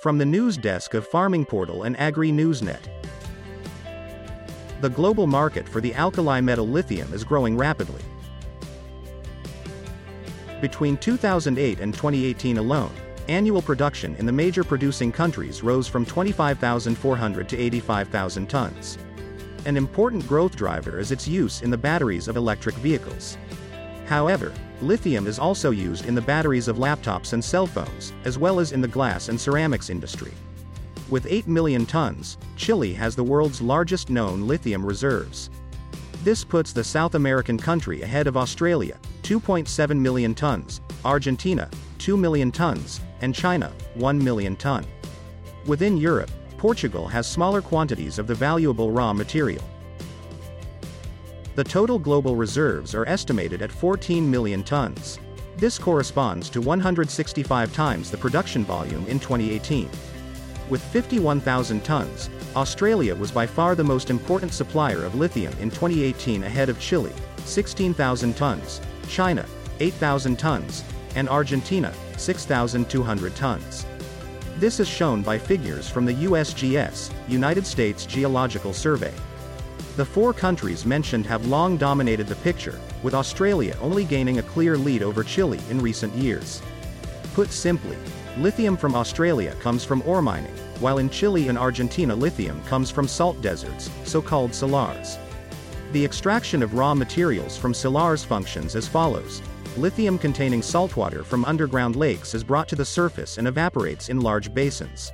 From the news desk of Farming Portal and Agri Newsnet. The global market for the alkali metal lithium is growing rapidly. Between 2008 and 2018 alone, annual production in the major producing countries rose from 25,400 to 85,000 tons. An important growth driver is its use in the batteries of electric vehicles. However, lithium is also used in the batteries of laptops and cell phones, as well as in the glass and ceramics industry. With 8 million tons, Chile has the world's largest known lithium reserves. This puts the South American country ahead of Australia, 2.7 million tons, Argentina, 2 million tons, and China, 1 million ton. Within Europe, Portugal has smaller quantities of the valuable raw material. The total global reserves are estimated at 14 million tons. This corresponds to 165 times the production volume in 2018. With 51,000 tons, Australia was by far the most important supplier of lithium in 2018 ahead of Chile, 16,000 tons, China, 8,000 tons, and Argentina, 6,200 tons. This is shown by figures from the USGS, United States Geological Survey. The four countries mentioned have long dominated the picture, with Australia only gaining a clear lead over Chile in recent years. Put simply, lithium from Australia comes from ore mining, while in Chile and Argentina lithium comes from salt deserts, so-called salars. The extraction of raw materials from salars functions as follows. Lithium containing saltwater from underground lakes is brought to the surface and evaporates in large basins.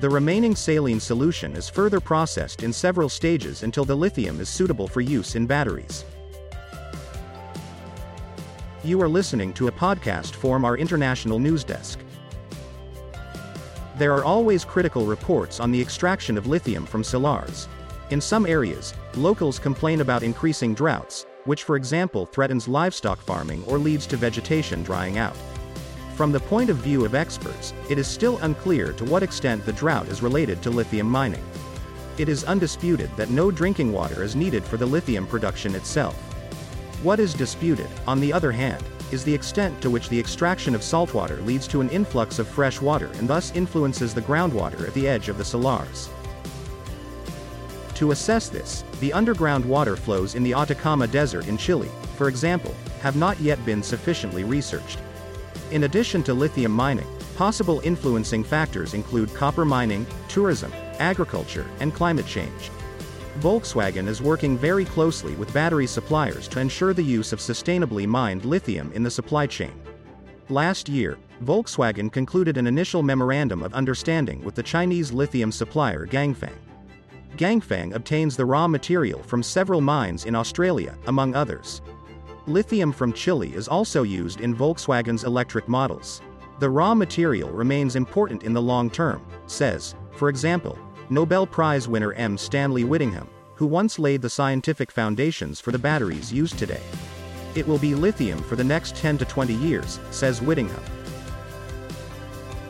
The remaining saline solution is further processed in several stages until the lithium is suitable for use in batteries. You are listening to a podcast from our international news desk. There are always critical reports on the extraction of lithium from salars. In some areas, locals complain about increasing droughts, which for example threatens livestock farming or leads to vegetation drying out. From the point of view of experts, it is still unclear to what extent the drought is related to lithium mining. It is undisputed that no drinking water is needed for the lithium production itself. What is disputed, on the other hand, is the extent to which the extraction of saltwater leads to an influx of fresh water and thus influences the groundwater at the edge of the salars. To assess this, the underground water flows in the Atacama Desert in Chile, for example, have not yet been sufficiently researched. In addition to lithium mining, possible influencing factors include copper mining, tourism, agriculture, and climate change. Volkswagen is working very closely with battery suppliers to ensure the use of sustainably mined lithium in the supply chain. Last year, Volkswagen concluded an initial memorandum of understanding with the Chinese lithium supplier Ganfeng. Ganfeng obtains the raw material from several mines in Australia, among others. Lithium from Chile is also used in Volkswagen's electric models. The raw material remains important in the long term, says, for example, Nobel Prize winner M. Stanley Whittingham, who once laid the scientific foundations for the batteries used today. It will be lithium for the next 10 to 20 years, says Whittingham.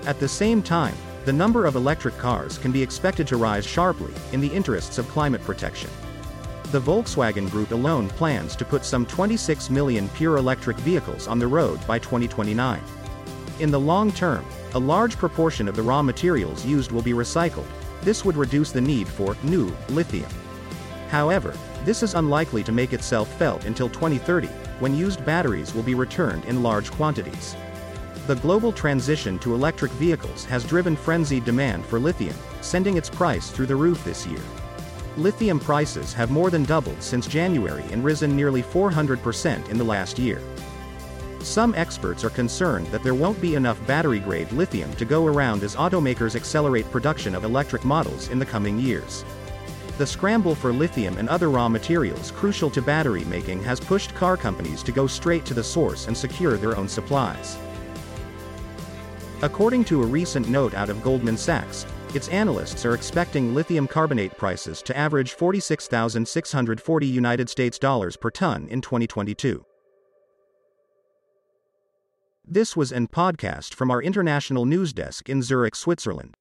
At the same time, the number of electric cars can be expected to rise sharply, in the interests of climate protection. The Volkswagen Group alone plans to put some 26 million pure electric vehicles on the road by 2029. In the long term, a large proportion of the raw materials used will be recycled. This would reduce the need for new lithium. However, this is unlikely to make itself felt until 2030, when used batteries will be returned in large quantities. The global transition to electric vehicles has driven frenzied demand for lithium, sending its price through the roof this year. Lithium prices have more than doubled since January and risen nearly 400% in the last year. Some experts are concerned that there won't be enough battery-grade lithium to go around as automakers accelerate production of electric models in the coming years. The scramble for lithium and other raw materials crucial to battery making has pushed car companies to go straight to the source and secure their own supplies. According to a recent note out of Goldman Sachs, its analysts are expecting lithium carbonate prices to average 46,640 United States dollars per ton in 2022. This was an podcast from our international news desk in Zurich, Switzerland.